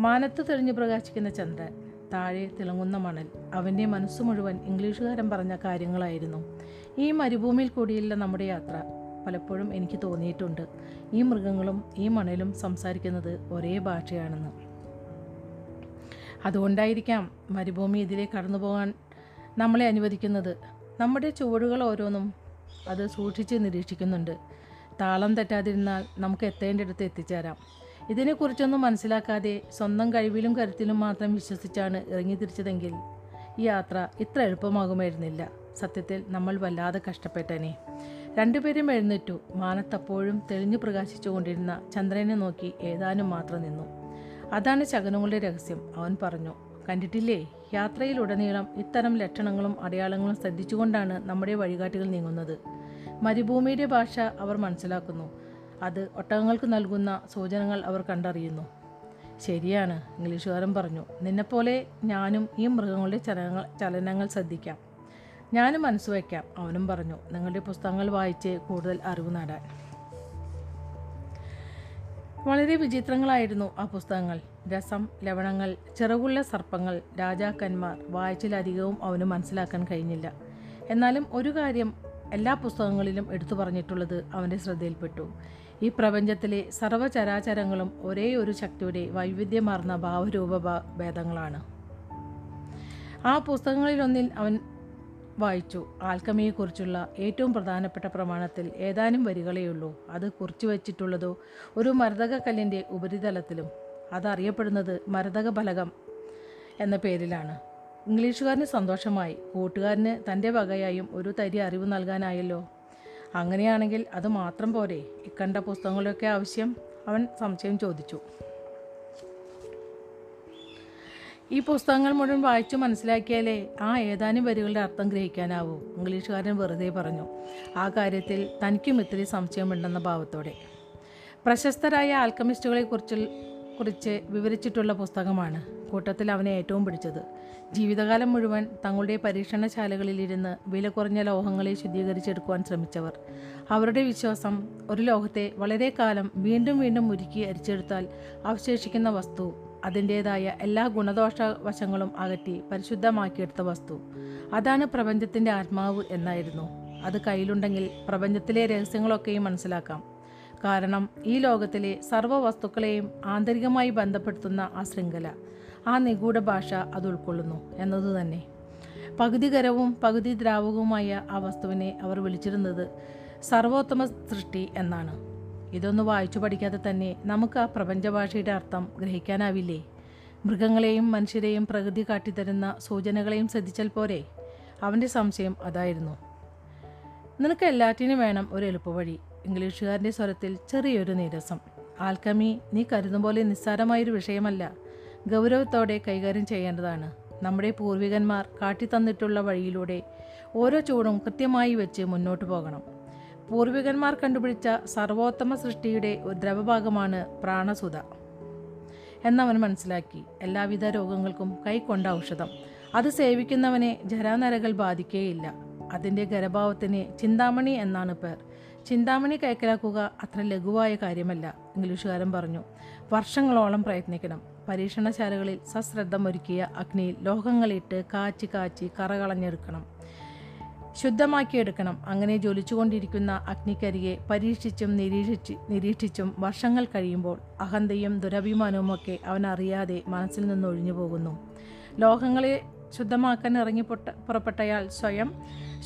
മാനത്ത് തെളിഞ്ഞു പ്രകാശിക്കുന്ന ചന്ദ്രൻ. താഴെ തിളങ്ങുന്ന മണൽ. അവന്റെ മനസ്സ് മുഴുവൻ ഇംഗ്ലീഷുകാരൻ പറഞ്ഞ കാര്യങ്ങളായിരുന്നു. ഈ മരുഭൂമിയിൽ കൂടിയുള്ള നമ്മുടെ യാത്ര. പലപ്പോഴും എനിക്ക് തോന്നിയിട്ടുണ്ട്. ഈ മൃഗങ്ങളും ഈ മണലും സംസാരിക്കുന്നത് ഒരേ ഭാഷയാണെന്ന്. അതുകൊണ്ടായിരിക്കാം മരുഭൂമി ഇതിലെ കടന്നു പോകാൻ നമ്മളെ അനുവദിക്കുന്നത്. നമ്മുടെ ചുവടുകൾ ഓരോന്നും അത് സൂക്ഷിച്ച് നിരീക്ഷിക്കുന്നുണ്ട്. താളം തെറ്റാതിരുന്നാൽ നമുക്ക് എത്തേണ്ടിടത്ത് എത്തിച്ചേരാം. ഇതിനെക്കുറിച്ചൊന്നും മനസ്സിലാക്കാതെ സ്വന്തം കഴിവിലും കരുത്തിലും മാത്രം വിശ്വസിച്ചാണ് ഇറങ്ങി തിരിച്ചതെങ്കിൽ ഈ യാത്ര ഇത്ര എളുപ്പമാകുമായിരുന്നില്ല. സത്യത്തിൽ നമ്മൾ വല്ലാതെ കഷ്ടപ്പെട്ടനെ. രണ്ടുപേരും എഴുന്നേറ്റു. മാനത്തപ്പോഴും തെളിഞ്ഞു പ്രകാശിച്ചുകൊണ്ടിരുന്ന ചന്ദ്രനെ നോക്കി ഏതാനും മാത്രം നിന്നു. അതാണ് ശകനങ്ങളുടെ രഹസ്യം. അവൻ പറഞ്ഞു കണ്ടിട്ടില്ലേ? യാത്രയിലുടനീളം ഇത്തരം ലക്ഷണങ്ങളും അടയാളങ്ങളും ശ്രദ്ധിച്ചുകൊണ്ടാണ് നമ്മുടെ വഴികാട്ടികൾ നീങ്ങുന്നത്. മരുഭൂമിയുടെ ഭാഷ അവർ മനസ്സിലാക്കുന്നു. അത് ഒട്ടകങ്ങൾക്ക് നൽകുന്ന സൂചനകൾ അവർ കണ്ടറിയുന്നു. ശരിയാണ് ഇംഗ്ലീഷുകാരൻ പറഞ്ഞു. നിന്നെപ്പോലെ ഞാനും ഈ മൃഗങ്ങളുടെ ചലനങ്ങൾ ചലനങ്ങൾ ശ്രദ്ധിക്കാം. ഞാനും മനസ്സ് വയ്ക്കാം അവനും പറഞ്ഞു നിങ്ങളുടെ പുസ്തകങ്ങൾ വായിച്ച് കൂടുതൽ അറിവ് നേടാൻ. വളരെ വിചിത്രങ്ങളായിരുന്നു ആ പുസ്തകങ്ങൾ. രസം ലവണങ്ങൾ ചിറകുള്ള സർപ്പങ്ങൾ രാജാക്കന്മാർ വായിച്ചിലധികവും അവന് മനസ്സിലാക്കാൻ കഴിഞ്ഞില്ല. എന്നാലും ഒരു കാര്യം എല്ലാ പുസ്തകങ്ങളിലും എടുത്തു പറഞ്ഞിട്ടുള്ളത് അവന്റെ ശ്രദ്ധയിൽപ്പെട്ടു. ഈ പ്രപഞ്ചത്തിലെ സർവചരാചരങ്ങളും ഒരേ ഒരു ശക്തിയുടെ വൈവിധ്യമാർന്ന ഭാവരൂപ ഭേദങ്ങളാണ്. ആ പുസ്തകങ്ങളിലൊന്നിൽ അവൻ വായിച്ചു. ആൽക്കമിയെക്കുറിച്ചുള്ള ഏറ്റവും പ്രധാനപ്പെട്ട പ്രമാണത്തിൽ ഏതാനും വരികളെയുള്ളൂ. അത് കുറിച്ചു വച്ചിട്ടുള്ളതോ ഒരു മരതക കല്ലിന്റെ ഉപരിതലത്തിലും. അതറിയപ്പെടുന്നത് മരതക ഫലകം എന്ന പേരിലാണ്. ഇംഗ്ലീഷുകാരന് സന്തോഷമായി. കൂട്ടുകാരന് തന്റെ വകയായും ഒരു തരി അറിവ് നൽകാനായല്ലോ. അങ്ങനെയാണെങ്കിൽ അത് മാത്രം പോരെ. ഇക്കണ്ട പുസ്തകങ്ങളൊക്കെ ആവശ്യം? അവൻ സംശയം ചോദിച്ചു. ഈ പുസ്തകങ്ങൾ മുഴുവൻ വായിച്ചു മനസ്സിലാക്കിയാലേ ആ ഏതാനും വരികളുടെ അർത്ഥം ഗ്രഹിക്കാനാവൂ. ഇംഗ്ലീഷുകാരൻ വെറുതെ പറഞ്ഞു ആ കാര്യത്തിൽ തനിക്കും ഇത്തിരി സംശയമുണ്ടെന്ന ഭാവത്തോടെ. പ്രശസ്തരായ ആൽക്കമിസ്റ്റുകളെ കുറിച്ച് കുറിച്ച് വിവരിച്ചിട്ടുള്ള പുസ്തകമാണ് കൂട്ടത്തിൽ അവനെ ഏറ്റവും പിടിച്ചത്. ജീവിതകാലം മുഴുവൻ തങ്ങളുടെ പരീക്ഷണശാലകളിലിരുന്ന് വില കുറഞ്ഞ ലോഹങ്ങളെ ശുദ്ധീകരിച്ചെടുക്കുവാൻ ശ്രമിച്ചവർ. അവരുടെ വിശ്വാസം ഒരു ലോഹത്തെ വളരെ കാലം വീണ്ടും വീണ്ടും ഉരുക്കി അരിച്ചെടുത്താൽ അവശേഷിക്കുന്ന വസ്തു അതിന്റേതായ എല്ലാ ഗുണദോഷ വശങ്ങളും അകറ്റി പരിശുദ്ധമാക്കിയെടുത്ത വസ്തു. അതാണ് പ്രപഞ്ചത്തിന്റെ ആത്മാവ് എന്നായിരുന്നു. അത് കയ്യിലുണ്ടെങ്കിൽ പ്രപഞ്ചത്തിലെ രഹസ്യങ്ങളൊക്കെയും മനസ്സിലാക്കാം. കാരണം ഈ ലോകത്തിലെ സർവ വസ്തുക്കളെയും ആന്തരികമായി ബന്ധപ്പെടുത്തുന്ന ആ ശൃംഖല ആ നിഗൂഢ ഭാഷ അത് ഉൾക്കൊള്ളുന്നു എന്നതുതന്നെ പകുതി കരവും പകുതി ദ്രാവകവുമായ ആ വസ്തുവിനെ അവർ വിളിച്ചിരുന്നത് സർവോത്തമ സൃഷ്ടി എന്നാണ്. ഇതൊന്ന് വായിച്ചു പഠിക്കാതെ തന്നെ നമുക്ക് ആ പ്രപഞ്ചഭാഷയുടെ അർത്ഥം ഗ്രഹിക്കാനാവില്ലേ? മൃഗങ്ങളെയും മനുഷ്യരെയും പ്രകൃതി കാട്ടിത്തരുന്ന സൂചനകളെയും ശ്രദ്ധിച്ചാൽ പോരെ? അവന്റെ സംശയം അതായിരുന്നു. നിനക്ക് എല്ലാറ്റിനും വേണം ഒരു എളുപ്പവഴി. ഇംഗ്ലീഷുകാരന്റെ സ്വരത്തിൽ ചെറിയൊരു നീരസം. ആൽക്കമി നീ കരുതും പോലെ നിസ്സാരമായൊരു വിഷയമല്ല. ഗൗരവത്തോടെ കൈകാര്യം ചെയ്യേണ്ടതാണ്. നമ്മുടെ പൂർവികന്മാർ കാട്ടിത്തന്നിട്ടുള്ള വഴിയിലൂടെ ഓരോ ചൂടും കൃത്യമായി വെച്ച് മുന്നോട്ട് പോകണം. പൂർവികന്മാർ കണ്ടുപിടിച്ച സർവോത്തമ സൃഷ്ടിയുടെ ഒരു ദ്രവഭാഗമാണ് പ്രാണസുത. എന്നവൻ മനസ്സിലാക്കി എല്ലാവിധ രോഗങ്ങൾക്കും കൈക്കൊണ്ട ഔഷധം. അത് സേവിക്കുന്നവനെ ജരാനരകൾ ബാധിക്കേയില്ല. അതിന്റെ ഗർഭാവത്തിന് ചിന്താമണി എന്നാണ് പേർ. ചിന്താമണി കൈക്കലാക്കുക അത്ര ലഘുവായ കാര്യമല്ല ഇംഗ്ലീഷുകാരൻ പറഞ്ഞു. വർഷങ്ങളോളം പ്രയത്നിക്കണം. പരീക്ഷണശാലകളിൽ സശ്രദ്ധമൊരുക്കിയ അഗ്നിയിൽ ലോഹങ്ങളിട്ട് കാച്ചി കാച്ചി കറകളഞ്ഞെടുക്കണം. ശുദ്ധമാക്കിയെടുക്കണം. അങ്ങനെ ജ്വലിച്ചുകൊണ്ടിരിക്കുന്ന അഗ്നിക്കരിയെ പരീക്ഷിച്ചും നിരീക്ഷിച്ച് നിരീക്ഷിച്ചും വർഷങ്ങൾ കഴിയുമ്പോൾ അഹന്തയും ദുരഭിമാനവുമൊക്കെ അവൻ അറിയാതെ മനസ്സിൽ നിന്ന് ഒഴിഞ്ഞു പോകുന്നു. ലോഹങ്ങളെ ശുദ്ധമാക്കാൻ ഇറങ്ങി പൊട്ട പുറപ്പെട്ടയാൾ സ്വയം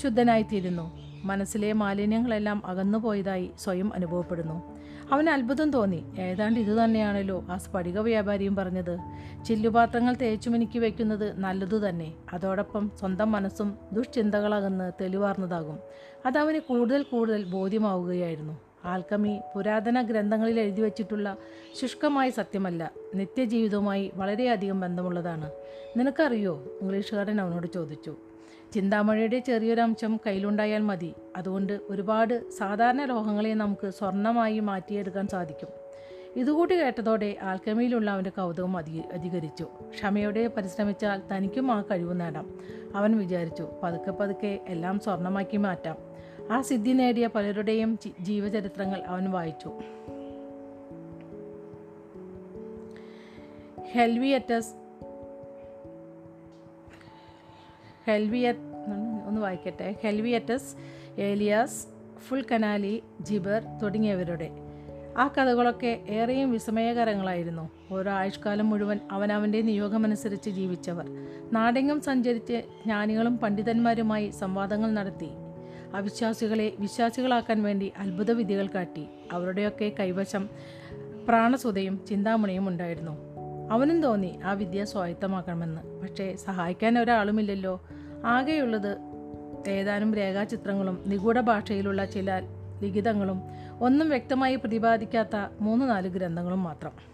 ശുദ്ധനായിത്തീരുന്നു. മനസ്സിലെ മാലിന്യങ്ങളെല്ലാം അകന്നുപോയതായി സ്വയം അനുഭവപ്പെടുന്നു. അവന് അത്ഭുതം തോന്നി. ഏതാണ്ട് ഇത് തന്നെയാണല്ലോ ആ സ്ഫടിക വ്യാപാരിയും പറഞ്ഞത്. ചില്ലുപാത്രങ്ങൾ തേച്ചുമിനുക്കി വയ്ക്കുന്നത് നല്ലതു തന്നെ. അതോടൊപ്പം സ്വന്തം മനസ്സും ദുഷ്ചിന്തകളകന്ന് തെളിവാർന്നതാകും. അതവന് കൂടുതൽ കൂടുതൽ ബോധ്യമാവുകയായിരുന്നു. ആൽക്കമി പുരാതന ഗ്രന്ഥങ്ങളിൽ എഴുതി വച്ചിട്ടുള്ള ശുഷ്കമായ സത്യമല്ല. നിത്യജീവിതവുമായി വളരെയധികം ബന്ധമുള്ളതാണ്. നിനക്കറിയോ? ഇംഗ്ലീഷുകാരൻ അവനോട് ചോദിച്ചു. ചിന്താമണിയുടെ ചെറിയൊരംശം കയ്യിലുണ്ടായാൽ മതി. അതുകൊണ്ട് ഒരുപാട് സാധാരണ ലോഹങ്ങളെ നമുക്ക് സ്വർണമായി മാറ്റിയെടുക്കാൻ സാധിക്കും. ഇതുകൂടി കേട്ടതോടെ ആൽക്കമിയിലുള്ള അവന്റെ കൗതുകം അധി അധികരിച്ചു. ക്ഷമയോടെ പരിശ്രമിച്ചാൽ തനിക്കും ആ കഴിവ് നേടാം. അവൻ വിചാരിച്ചു പതുക്കെ പതുക്കെ എല്ലാം സ്വർണമാക്കി മാറ്റാം. ആ സിദ്ധി നേടിയ പലരുടെയും ജീവചരിത്രങ്ങൾ അവൻ വായിച്ചു. ഹെൽവിയറ്റസ് ഹെൽവിയറ്റ് ഒന്ന് വായിക്കട്ടെ. ഹെൽവിയറ്റസ് ഏലിയാസ് ഫുൾ കനാലി ജിബർ തുടങ്ങിയവരുടെ. ആ കഥകളൊക്കെ ഏറെയും വിസ്മയകരങ്ങളായിരുന്നു. ഓരോ ആയുഷ്കാലം മുഴുവൻ അവനവന്റെ നിയോഗമനുസരിച്ച് ജീവിച്ചവർ. നാടെങ്ങും സഞ്ചരിച്ച് ജ്ഞാനികളും പണ്ഡിതന്മാരുമായി സംവാദങ്ങൾ നടത്തി. അവിശ്വാസികളെ വിശ്വാസികളാക്കാൻ വേണ്ടി അത്ഭുത കാട്ടി. അവരുടെയൊക്കെ കൈവശം പ്രാണസുതയും ചിന്താമണിയും ഉണ്ടായിരുന്നു. അവനും തോന്നി ആ വിദ്യ സ്വായത്തമാക്കണമെന്ന്. പക്ഷേ സഹായിക്കാൻ ഒരാളുമില്ലല്ലോ. ആകെയുള്ളത് ഏതാനും രേഖാചിത്രങ്ങളും നിഗൂഢ ഭാഷയിലുള്ള ചില ലിഖിതങ്ങളും ഒന്നും വ്യക്തമായി പ്രതിപാദിക്കാത്ത മൂന്ന് നാല് ഗ്രന്ഥങ്ങളും മാത്രം.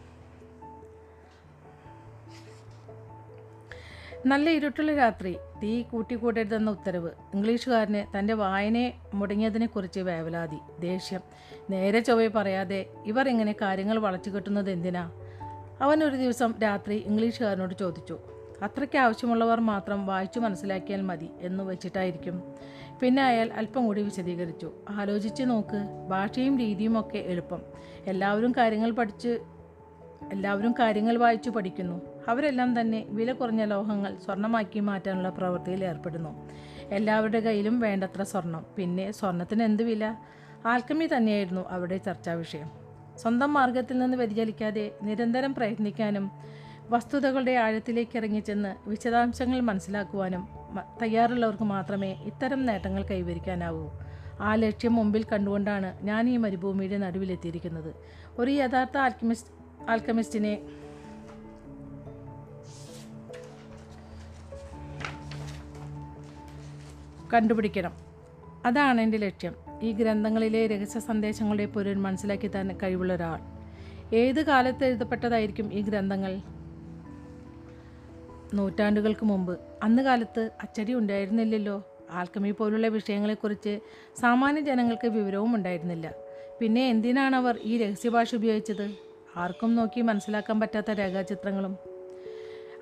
നല്ല ഇരുട്ടുള്ള രാത്രി തീ കൂട്ടിക്കൂട്ടരുതെന്ന ഉത്തരവ് ഇംഗ്ലീഷുകാരന് തന്റെ വായനയെ മുടങ്ങിയതിനെക്കുറിച്ച് വേവലാതി ദേഷ്യം നേരെ ചൊവ്വെ പറയാതെ ഇവർ ഇങ്ങനെ കാര്യങ്ങൾ വളച്ചു കെട്ടുന്നത് എന്തിനാ? അവൻ ഒരു ദിവസം രാത്രി ഇംഗ്ലീഷുകാരനോട് ചോദിച്ചു അത്രയ്ക്ക് ആവശ്യമുള്ളവർ മാത്രം വായിച്ചു മനസ്സിലാക്കിയാൽ മതി എന്ന് വെച്ചിട്ടായിരിക്കും. പിന്നെ അയാൾ അല്പം കൂടി വിശദീകരിച്ചു ആലോചിച്ച് നോക്ക് ഭാഷയും രീതിയുമൊക്കെ എളുപ്പം. എല്ലാവരും കാര്യങ്ങൾ പഠിച്ച് എല്ലാവരും കാര്യങ്ങൾ വായിച്ചു പഠിക്കുന്നു. അവരെല്ലാം തന്നെ വില കുറഞ്ഞ ലോഹങ്ങൾ സ്വർണമാക്കി മാറ്റാനുള്ള പ്രവൃത്തിയിൽ ഏർപ്പെടുന്നു. എല്ലാവരുടെ കയ്യിലും വേണ്ടത്ര സ്വർണം. പിന്നെ സ്വർണത്തിന് എന്ത് വില? ആൽക്കമി തന്നെയായിരുന്നു അവരുടെ ചർച്ചാ വിഷയം. സ്വന്തം മാർഗത്തിൽ നിന്ന് വ്യതിചലിക്കാതെ നിരന്തരം പ്രയത്നിക്കാനും വസ്തുതകളുടെ ആഴത്തിലേക്ക് ഇറങ്ങിച്ചെന്ന് വിശദാംശങ്ങൾ മനസ്സിലാക്കുവാനും തയ്യാറുള്ളവർക്ക് മാത്രമേ ഇത്തരം നേട്ടങ്ങൾ കൈവരിക്കാനാവൂ. ആ ലക്ഷ്യം മുമ്പിൽ കണ്ടുകൊണ്ടാണ് ഞാൻ ഈ മരുഭൂമിയുടെ നടുവിലെത്തിയിരിക്കുന്നത് ഒരു യഥാർത്ഥ ആൽക്കമിസ്റ്റ് ആൽക്കമിസ്റ്റിനെ കണ്ടുപിടിക്കണം. അതാണ് എന്റെ ലക്ഷ്യം. ഈ ഗ്രന്ഥങ്ങളിലെ രഹസ്യ സന്ദേശങ്ങളുടെ പൊരുൾ മനസ്സിലാക്കി തന്നെ കഴിവുള്ള ഒരാൾ. ഏത് കാലത്ത് എഴുതപ്പെട്ടതായിരിക്കും ഈ ഗ്രന്ഥങ്ങൾ? നൂറ്റാണ്ടുകൾക്ക് മുമ്പ്. അന്ന് കാലത്ത് അച്ചടി ഉണ്ടായിരുന്നില്ലല്ലോ. ആൽക്കമി പോലുള്ള വിഷയങ്ങളെക്കുറിച്ച് സാമാന്യ ജനങ്ങൾക്ക് വിവരവും ഉണ്ടായിരുന്നില്ല. പിന്നെ എന്തിനാണ് അവർ ഈ രഹസ്യഭാഷ ഉപയോഗിച്ചത്? ആർക്കും നോക്കി മനസ്സിലാക്കാൻ പറ്റാത്ത രേഖാചിത്രങ്ങളും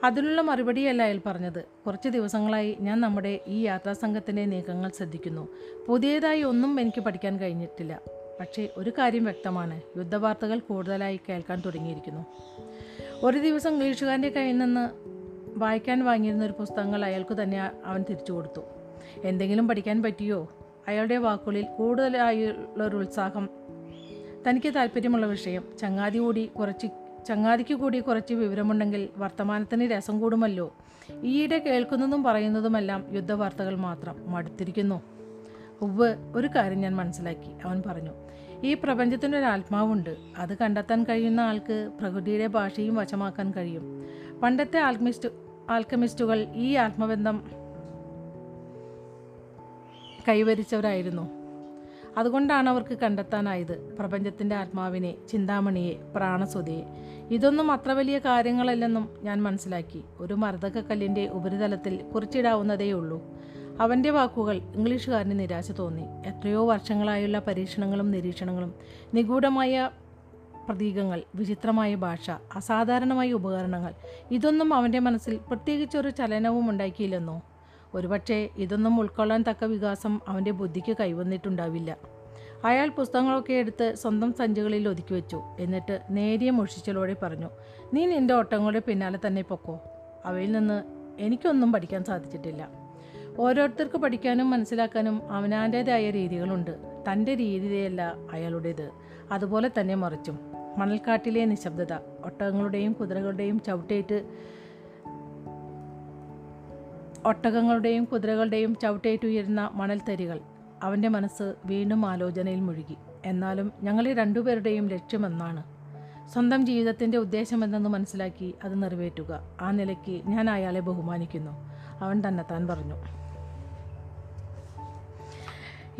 അതിനുള്ള മറുപടിയല്ല അയാൾ പറഞ്ഞത്. കുറച്ച് ദിവസങ്ങളായി ഞാൻ നമ്മുടെ ഈ യാത്രാസംഘത്തിന്റെ നീക്കങ്ങൾ ശ്രദ്ധിക്കുന്നു. പുതിയതായി ഒന്നും എനിക്ക് പഠിക്കാൻ കഴിഞ്ഞിട്ടില്ല. പക്ഷേ ഒരു കാര്യം വ്യക്തമാണ്. യുദ്ധവാർത്തകൾ കൂടുതലായി കേൾക്കാൻ തുടങ്ങിയിരിക്കുന്നു. ഒരു ദിവസം ഇംഗ്ലീഷുകാരന്റെ കയ്യിൽ നിന്ന് വായിക്കാൻ വാങ്ങിയിരുന്ന ഒരു പുസ്തകങ്ങൾ അയാൾക്ക് തന്നെ അവൻ തിരിച്ചു കൊടുത്തു. എന്തെങ്കിലും പഠിക്കാൻ പറ്റിയോ? അയാളുടെ വാക്കുകളിൽ കൂടുതലായുള്ളൊരു ഉത്സാഹം തനിക്ക് താല്പര്യമുള്ള വിഷയം. ചങ്ങാതി കൂടി കുറച്ച് ചങ്ങാതിക്ക് കൂടി കുറച്ച് വിവരമുണ്ടെങ്കിൽ വർത്തമാനത്തിന് രസം കൂടുമല്ലോ. ഈയിടെ കേൾക്കുന്നതും പറയുന്നതുമെല്ലാം യുദ്ധവാർത്തകൾ മാത്രം മടുത്തിരിക്കുന്നു. ഉവ്വ് ഒരു കാര്യം ഞാൻ മനസ്സിലാക്കി. അവൻ പറഞ്ഞു ഈ പ്രപഞ്ചത്തിന്റെ ഒരു ആത്മാവുണ്ട്. അത് കണ്ടെത്താൻ കഴിയുന്ന ആൾക്ക് പ്രകൃതിയുടെ ഭാഷയും വശമാക്കാൻ കഴിയും. പണ്ടത്തെ ആൽക്കമിസ്റ്റ് ആൽക്കമിസ്റ്റുകൾ ഈ ആത്മബന്ധം കൈവരിച്ചവരായിരുന്നു. അതുകൊണ്ടാണ് അവർക്ക് കണ്ടെത്താനായത്. പ്രപഞ്ചത്തിന്റെ ആത്മാവിനെ ചിന്താമണിയെ പ്രാണസ്വതയെ ഇതൊന്നും അത്ര വലിയ കാര്യങ്ങളല്ലെന്നും ഞാൻ മനസ്സിലാക്കി. ഒരു മർദ്ദകക്കല്ലിന്റെ ഉപരിതലത്തിൽ കുറിച്ചിടാവുന്നതേയുള്ളൂ അവന്റെ വാക്കുകൾ ഇംഗ്ലീഷുകാരന് നിരാശ തോന്നി. എത്രയോ വർഷങ്ങളായുള്ള പരീക്ഷണങ്ങളും നിരീക്ഷണങ്ങളും നിഗൂഢമായ പ്രതീകങ്ങൾ വിചിത്രമായ ഭാഷ അസാധാരണമായ ഉപകരണങ്ങൾ ഇതൊന്നും അവന്റെ മനസ്സിൽ പ്രത്യേകിച്ചൊരു ചലനവും ഉണ്ടാക്കിയില്ലെന്നോ? ഒരുപക്ഷെ ഇതൊന്നും ഉൾക്കൊള്ളാൻ തക്ക വികാസം അവന്റെ ബുദ്ധിക്ക് കൈവന്നിട്ടുണ്ടാവില്ല. അയാൾ പുസ്തകങ്ങളൊക്കെ എടുത്ത് സ്വന്തം സഞ്ചികളിൽ ഒതുക്കി വെച്ചു. എന്നിട്ട് നേരിയ മുഷിച്ചലോടെ പറഞ്ഞു നീ നിന്റെ ഓട്ടങ്ങളുടെ പിന്നാലെ തന്നെ പൊക്കോ. അവയിൽ നിന്ന് എനിക്കൊന്നും പഠിക്കാൻ സാധിച്ചിട്ടില്ല. ഓരോരുത്തർക്ക് പഠിക്കാനും മനസ്സിലാക്കാനും അവനാന്റേതായ രീതികളുണ്ട്. തന്റെ രീതിയല്ല അയാളുടേത്. അതുപോലെ തന്നെ മറിച്ചും. മണൽക്കാട്ടിലെ നിശബ്ദത ഒട്ടകങ്ങളുടെയും കുതിരകളുടെയും ചവിട്ടേറ്റ് ഒട്ടകങ്ങളുടെയും കുതിരകളുടെയും ചവിട്ടേറ്റുയരുന്ന മണൽത്തരികൾ. അവന്റെ മനസ്സ് വീണ്ടും ആലോചനയിൽ മുഴുകി. എന്നാലും ഞങ്ങളെ രണ്ടുപേരുടെയും ലക്ഷ്യമെന്നാണ്. സ്വന്തം ജീവിതത്തിന്റെ ഉദ്ദേശമെന്തെന്ന് മനസ്സിലാക്കി അത് നിറവേറ്റുക. ആ നിലയ്ക്ക് ഞാൻ അയാളെ ബഹുമാനിക്കുന്നു. അവൻ തന്നെത്താൻ പറഞ്ഞു.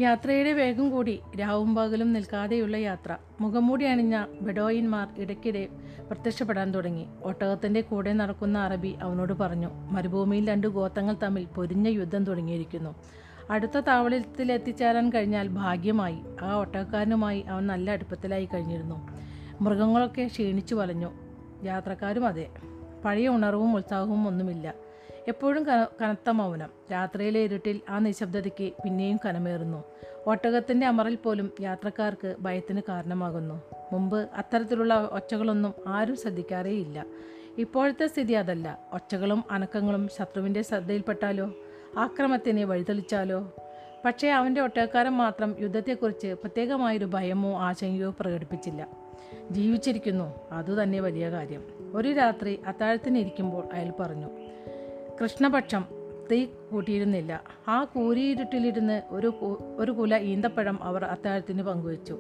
യാത്രയുടെ വേഗം കൂടി രാവും പകലും നിൽക്കാതെയുള്ള യാത്ര. മുഖംമൂടി അണിഞ്ഞ ബെഡോയിന്മാർ ഇടയ്ക്കിടെ പ്രത്യക്ഷപ്പെടാൻ തുടങ്ങി. ഒട്ടകത്തിന്റെ കൂടെ നടക്കുന്ന അറബി അവനോട് പറഞ്ഞു മരുഭൂമിയിൽ രണ്ട് ഗോത്രങ്ങൾ തമ്മിൽ പൊരിഞ്ഞ യുദ്ധം തുടങ്ങിയിരിക്കുന്നു. അടുത്ത താവളത്തിൽ എത്തിച്ചേരാൻ കഴിഞ്ഞാൽ ഭാഗ്യമായി. ആ ഒട്ടകക്കാരനുമായി അവൻ നല്ല അടുപ്പത്തിലായി കഴിഞ്ഞിരുന്നു. മൃഗങ്ങളൊക്കെ ക്ഷീണിച്ചു വലഞ്ഞു. യാത്രക്കാരും അതെ. പഴയ ഉണർവും ഉത്സാഹവും ഒന്നുമില്ല. എപ്പോഴും കന കനത്ത മൗനം. രാത്രിയിലെ ഇരുട്ടിൽ ആ നിശബ്ദതയ്ക്ക് പിന്നെയും കനമേറുന്നു. ഒട്ടകത്തിന്റെ അമറിൽ പോലും യാത്രക്കാർക്ക് ഭയത്തിന് കാരണമാകുന്നു. മുമ്പ് അത്തരത്തിലുള്ള ഒച്ചകളൊന്നും ആരും ശ്രദ്ധിക്കാറേയില്ല. ഇപ്പോഴത്തെ സ്ഥിതി അതല്ല. ഒച്ചകളും അനക്കങ്ങളും ശത്രുവിന്റെ ശ്രദ്ധയിൽപ്പെട്ടാലോ? ആക്രമത്തിന് വഴിതെളിച്ചാലോ? പക്ഷേ അവന്റെ ഒട്ടകക്കാരൻ മാത്രം യുദ്ധത്തെക്കുറിച്ച് പ്രത്യേകമായൊരു ഭയമോ ആശങ്കയോ പ്രകടിപ്പിച്ചില്ല. ജീവിച്ചിരിക്കുന്നു. അതുതന്നെ വലിയ കാര്യം. ഒരു രാത്രി അത്താഴത്തിനിരിക്കുമ്പോൾ അയാൾ പറഞ്ഞു കൃഷ്ണപക്ഷം തീ കൂട്ടിയിരുന്നില്ല. ആ കൂരിയിരുട്ടിലിരുന്ന് ഒരു ഒരു കുല ഈന്തപ്പഴം അവർ അത്താഴത്തിന് പങ്കുവച്ചു.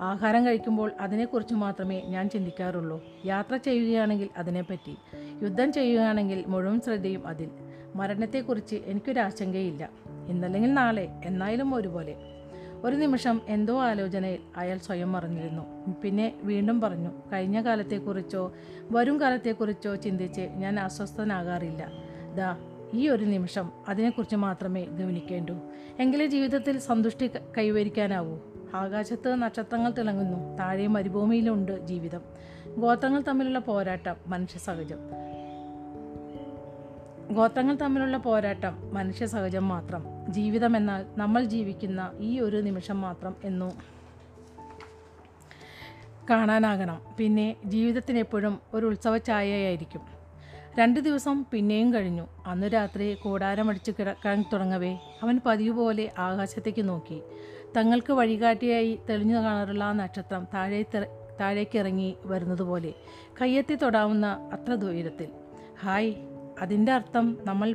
ആഹാരം കഴിക്കുമ്പോൾ അതിനെക്കുറിച്ച് മാത്രമേ ഞാൻ ചിന്തിക്കാറുള്ളൂ. യാത്ര ചെയ്യുകയാണെങ്കിൽ അതിനെപ്പറ്റി. യുദ്ധം ചെയ്യുകയാണെങ്കിൽ മുഴുവൻ ശ്രദ്ധയും അതിൽ. മരണത്തെക്കുറിച്ച് എനിക്കൊരാശങ്കയില്ല ഇന്നല്ലെങ്കിൽ നാളെ എന്നായാലും ഒരുപോലെ. ഒരു നിമിഷം എന്തോ ആലോചനയിൽ അയാൾ സ്വയം മറന്നിരുന്നു പിന്നെ വീണ്ടും പറഞ്ഞു കഴിഞ്ഞ കാലത്തെക്കുറിച്ചോ വരും കാലത്തെക്കുറിച്ചോ ചിന്തിച്ച് ഞാൻ അസ്വസ്ഥനാകാറില്ല. ദാ ഈ ഒരു നിമിഷം അതിനെക്കുറിച്ച് മാത്രമേ ഗവനിക്കേണ്ടൂ. എങ്കിലേ ജീവിതത്തിൽ സന്തുഷ്ടി കൈവരിക്കാനാവൂ. ആകാശത്ത് നക്ഷത്രങ്ങൾ തിളങ്ങുന്നു. താഴെ മരുഭൂമിയിലുണ്ട് ജീവിതം. ഗോത്രങ്ങൾ തമ്മിലുള്ള പോരാട്ടം മനുഷ്യ സഹജം ഗോത്രങ്ങൾ തമ്മിലുള്ള പോരാട്ടം മനുഷ്യ സഹജം മാത്രം. ജീവിതം എന്നാൽ നമ്മൾ ജീവിക്കുന്ന ഈ ഒരു നിമിഷം മാത്രം എന്നു കാണാനാകണം. പിന്നെ ജീവിതത്തിന് എപ്പോഴും ഒരു ഉത്സവ ഛായയായിരിക്കും. രണ്ട് ദിവസം പിന്നെയും കഴിഞ്ഞു. അന്ന് രാത്രി കൂടാരമടിച്ച് കിടക്കാൻ തുടങ്ങവേ. അവൻ പതിവ് പോലെ ആകാശത്തേക്ക് നോക്കി. തങ്ങൾക്ക് വഴികാട്ടിയായി തെളിഞ്ഞു കാണാറുള്ള നക്ഷത്രം താഴെ താഴേക്കിറങ്ങി വരുന്നത് പോലെ കയ്യെത്തി തൊടാവുന്ന അത്ര ദൂരത്തിൽ. ഹായ് അതിന്റെ അർത്ഥം നമ്മൾ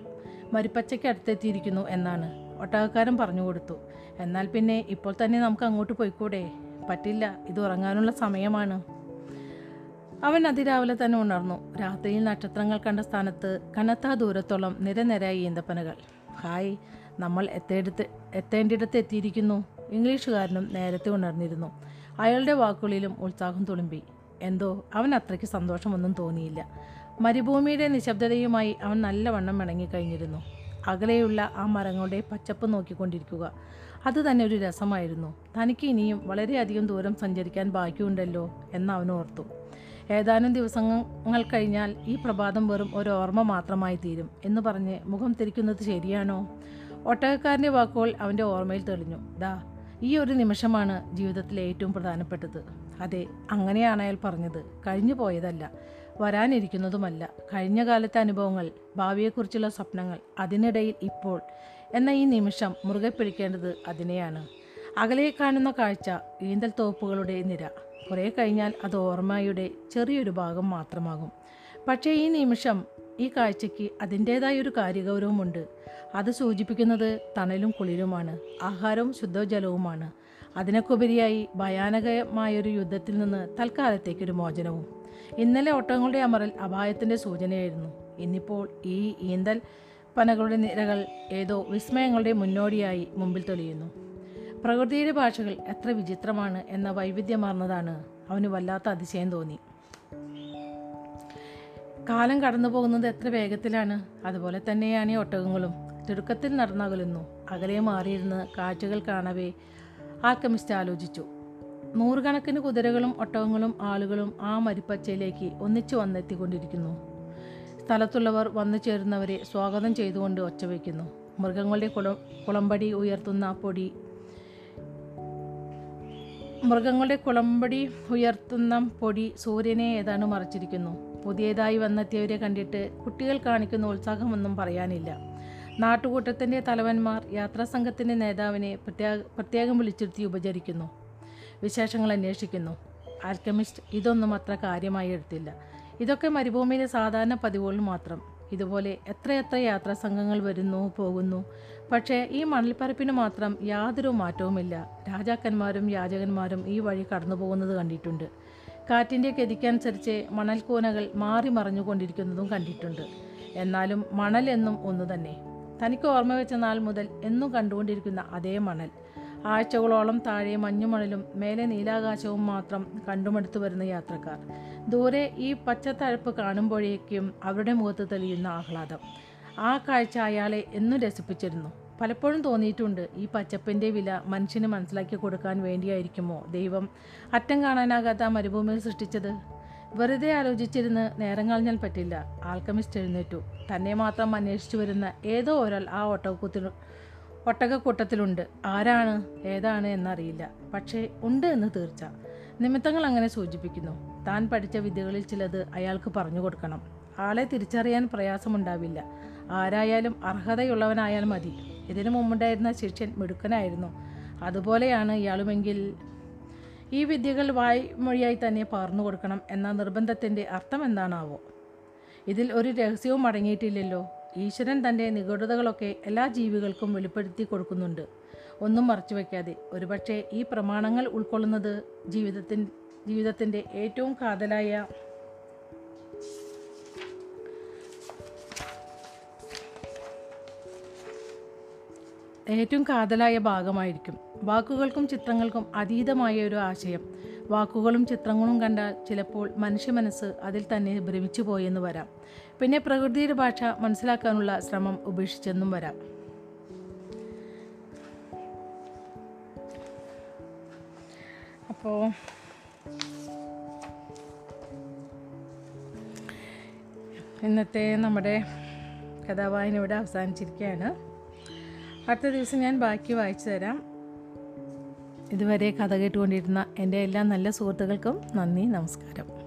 മരിപ്പച്ചയ്ക്ക് അടുത്തെത്തിയിരിക്കുന്നു എന്നാണ്. ഒട്ടകക്കാരൻ പറഞ്ഞു കൊടുത്തു. എന്നാൽ പിന്നെ ഇപ്പോൾ തന്നെ നമുക്ക് അങ്ങോട്ട് പോയിക്കൂടെ? പറ്റില്ല ഇത് ഉറങ്ങാനുള്ള സമയമാണ്. അവൻ അതിരാവിലെ തന്നെ ഉണർന്നു. രാത്രിയിൽ നക്ഷത്രങ്ങൾ കണ്ട സ്ഥാനത്ത് കനത്ത ദൂരത്തോളം നിരനിരയായി ഈന്തപ്പനകൾ. ഹായ് നമ്മൾ എത്തേടത്ത് എത്തേണ്ടിടത്ത് എത്തിയിരിക്കുന്നു ഇംഗ്ലീഷുകാരനും നേരത്തെ ഉണർന്നിരുന്നു. അയാളുടെ വാക്കുകളിലും ഉത്സാഹം തുളുമ്പി. എന്തോ അവൻ അത്രയ്ക്ക് സന്തോഷമൊന്നും തോന്നിയില്ല. മരുഭൂമിയുടെ നിശബ്ദതയുമായി അവൻ നല്ലവണ്ണം ഇണങ്ങിക്കഴിഞ്ഞിരുന്നു അകലെയുള്ള ആ മരങ്ങളുടെ പച്ചപ്പ് നോക്കിക്കൊണ്ടിരിക്കുക. അത് തന്നെ ഒരു രസമായിരുന്നു. തനിക്ക് ഇനിയും വളരെയധികം ദൂരം സഞ്ചരിക്കാൻ ബാക്കിയുണ്ടല്ലോ എന്ന് അവൻ ഓർത്തു. ഏതാനും ദിവസങ്ങൾ കഴിഞ്ഞാൽ ഈ പ്രഭാതം വെറും ഒരു ഓർമ്മ മാത്രമായി തീരും എന്ന് പറഞ്ഞ് മുഖം തിരിക്കുന്നത് ശരിയാണോ? ഒട്ടകക്കാരന്റെ വാക്കുകൾ അവന്റെ ഓർമ്മയിൽ തെളിഞ്ഞു. ദാ ഈ ഒരു നിമിഷമാണ് ജീവിതത്തിലെ ഏറ്റവും പ്രധാനപ്പെട്ടത്. അതെ അങ്ങനെയാണ് അയാൾ പറഞ്ഞത്. കഴിഞ്ഞു പോയതല്ല വരാനിരിക്കുന്നതുമല്ല. കഴിഞ്ഞ കാലത്തെ അനുഭവങ്ങൾ ഭാവിയെക്കുറിച്ചുള്ള സ്വപ്നങ്ങൾ അതിനിടയിൽ ഇപ്പോൾ എന്ന ഈ നിമിഷം മുറുകെ പിടിക്കേണ്ടത് അതിനെയാണ്. അകലെ കാണുന്ന കാഴ്ച ഈന്തൽ തോപ്പുകളുടെ നിര. കുറേ കഴിഞ്ഞാൽ അത് ഓർമ്മയുടെ ചെറിയൊരു ഭാഗം മാത്രമാകും. പക്ഷേ ഈ നിമിഷം ഈ കാഴ്ചയ്ക്ക് അതിന്റേതായ ഒരു കാര്യഗൗരവമുണ്ട്. അത് സൂചിപ്പിക്കുന്നത് തണലും കുളിരുമാണ് ആഹാരവും ശുദ്ധജലവുമാണ്. അതിനൊക്കുപരിയായി ഭയാനകമായൊരു യുദ്ധത്തിൽ നിന്ന് തൽക്കാലത്തേക്കൊരു മോചനവും. ഇന്നലെ ഓട്ടങ്ങളുടെ അമറൽ അപായത്തിന്റെ സൂചനയായിരുന്നു. ഇന്നിപ്പോൾ ഈ ഈന്തൽ പനകളുടെ നിരകൾ ഏതോ വിസ്മയങ്ങളുടെ മുന്നോടിയായി മുമ്പിൽ തെളിയുന്നു. പ്രകൃതിയുടെ ഭാഷകൾ എത്ര വിചിത്രമാണ് എന്ന വൈവിധ്യമാർന്നതാണ് അവന് വല്ലാത്ത അതിശയം തോന്നി. കാലം കടന്നു പോകുന്നത് എത്ര വേഗത്തിലാണ്. അതുപോലെ തന്നെയാണ് ഈ ഒട്ടകങ്ങളും. തിടുക്കത്തിൽ നടന്നകലുന്നു. അകലെ മാറിയിരുന്ന് കാഴ്ചകൾ കാണവേ ആൽക്കമിസ്റ്റ് ആലോചിച്ചു. നൂറുകണക്കിന് കുതിരകളും ഒട്ടകങ്ങളും ആളുകളും ആ മരിപ്പച്ചയിലേക്ക് ഒന്നിച്ചു വന്നെത്തിക്കൊണ്ടിരിക്കുന്നു. സ്ഥലത്തുള്ളവർ വന്നു ചേരുന്നവരെ സ്വാഗതം ചെയ്തുകൊണ്ട് ഒച്ചവയ്ക്കുന്നു മൃഗങ്ങളുടെ കുളം കുളമ്പടി ഉയർത്തുന്ന പൊടി മൃഗങ്ങളുടെ കുളമ്പടി ഉയർത്തുന്ന പൊടി സൂര്യനെ ഏതാണ്ട് മറച്ചിരിക്കുന്നു. പുതിയതായി വന്നെത്തിയവരെ കണ്ടിട്ട് കുട്ടികൾ കാണിക്കുന്ന ഉത്സാഹമൊന്നും പറയാനില്ല. നാട്ടുകൂട്ടത്തിന്റെ തലവന്മാർ യാത്രാസംഘത്തിന്റെ നേതാവിനെ പ്രത്യേക പ്രത്യേകം വിളിച്ചിരുത്തി ഉപചരിക്കുന്നു. വിശേഷങ്ങൾ അന്വേഷിക്കുന്നു. ആൽക്കമിസ്റ്റ് ഇതൊന്നും അത്ര കാര്യമായി എടുത്തില്ല. ഇതൊക്കെ മരുഭൂമിയിലെ സാധാരണ പതിവുകൾ മാത്രം. ഇതുപോലെ എത്രയെത്ര യാത്രാ സംഘങ്ങൾ വരുന്നു പോകുന്നു. പക്ഷേ ഈ മണൽപ്പരപ്പിന് മാത്രം യാതൊരു മാറ്റവുമില്ല. രാജാക്കന്മാരും യാചകന്മാരും ഈ വഴി കടന്നു പോകുന്നത് കണ്ടിട്ടുണ്ട്. കാറ്റിന്റെ ഗതിക്കനുസരിച്ച് മണൽക്കൂനകൾ മാറി മറിഞ്ഞുകൊണ്ടിരിക്കുന്നതും കണ്ടിട്ടുണ്ട്. എന്നാലും മണൽ എന്നും ഒന്നു തന്നെ തനിക്ക് ഓർമ്മ വെച്ച നാൾ മുതൽ എന്നും കണ്ടുകൊണ്ടിരിക്കുന്ന അതേ മണൽ. ആഴ്ചകളോളം താഴെ മഞ്ഞുമണലും മേലെ നീലാകാശവും മാത്രം കണ്ടുമടുത്തു വരുന്ന യാത്രക്കാർ. ദൂരെ ഈ പച്ചത്തഴപ്പ് കാണുമ്പോഴേക്കും അവരുടെ മുഖത്ത് തെളിയുന്ന ആഹ്ലാദം. ആ കാഴ്ച അയാളെ എന്നും രസിപ്പിച്ചിരുന്നു. പലപ്പോഴും തോന്നിയിട്ടുണ്ട് ഈ പച്ചപ്പിന്റെ വില മനുഷ്യന് മനസ്സിലാക്കി കൊടുക്കാൻ വേണ്ടിയായിരിക്കുമോ ദൈവം അറ്റം കാണാനാകാത്ത മരുഭൂമിയിൽ സൃഷ്ടിച്ചത്? വെറുതെ ആലോചിച്ചിരുന്ന് നേരം കളഞ്ഞാൽ പറ്റില്ല. ആൽക്കമിസ്റ്റ് എഴുന്നേറ്റു. തന്നെ മാത്രം അന്വേഷിച്ചു വരുന്ന ഏതോ ഒരാൾ ആ ഒട്ടകക്കൂത്തിൽ ഒട്ടകക്കൂട്ടത്തിലുണ്ട്. ആരാണ് ഏതാണ് എന്നറിയില്ല. പക്ഷേ ഉണ്ട് എന്ന് തീർച്ച. നിമിത്തങ്ങൾ അങ്ങനെ സൂചിപ്പിക്കുന്നു. താൻ പഠിച്ച വിദ്യകളിൽ ചിലത് അയാൾക്ക് പറഞ്ഞു കൊടുക്കണം. ആളെ തിരിച്ചറിയാൻ പ്രയാസമുണ്ടാവില്ല. ആരായാലും അർഹതയുള്ളവനായാൽ മതി. ഇതിനു മുമ്പുണ്ടായിരുന്ന ശിഷ്യൻ മിടുക്കനായിരുന്നു. അതുപോലെയാണ് ഇയാളുമെങ്കിൽ ഈ വിദ്യകൾ വായ്മൊഴിയായി തന്നെ പകർന്നു കൊടുക്കണം എന്ന നിർബന്ധത്തിന്റെ അർത്ഥം എന്താണാവോ? ഇതിൽ ഒരു രഹസ്യവും അടങ്ങിയിട്ടില്ലല്ലോ. ഈശ്വരൻ തന്റെ നിഗൂഢതകളൊക്കെ എല്ലാ ജീവികൾക്കും വെളിപ്പെടുത്തി കൊടുക്കുന്നുണ്ട്. ഒന്നും മറച്ചു വയ്ക്കാതെ. ഒരുപക്ഷെ ഈ പ്രമാണങ്ങൾ ഉൾക്കൊള്ളുന്നത് ജീവിതത്തിൻ ജീവിതത്തിന്റെ ഏറ്റവും കാതലായ ഏറ്റവും കാതലായ ഭാഗമായിരിക്കും. വാക്കുകൾക്കും ചിത്രങ്ങൾക്കും അതീതമായ ഒരു ആശയം. വാക്കുകളും ചിത്രങ്ങളും കണ്ടാൽ ചിലപ്പോൾ മനുഷ്യ മനസ്സ് അതിൽ തന്നെ ഭ്രമിച്ചു പോയെന്ന് വരാം. പിന്നെ പ്രകൃതിയുടെ ഭാഷ മനസ്സിലാക്കാനുള്ള ശ്രമം ഉപേക്ഷിച്ചെന്നും വരാം. അപ്പോൾ ഇന്നത്തെ നമ്മുടെ കഥാവായന ഇവിടെ അവസാനിച്ചിരിക്കുകയാണ്. അടുത്ത ദിവസം ഞാൻ ബാക്കി വായിച്ചു തരാം. ഇതുവരെ കഥ കേട്ടുകൊണ്ടിരുന്ന എന്റെ എല്ലാ നല്ല സുഹൃത്തുക്കൾക്കും നന്ദി നമസ്കാരം.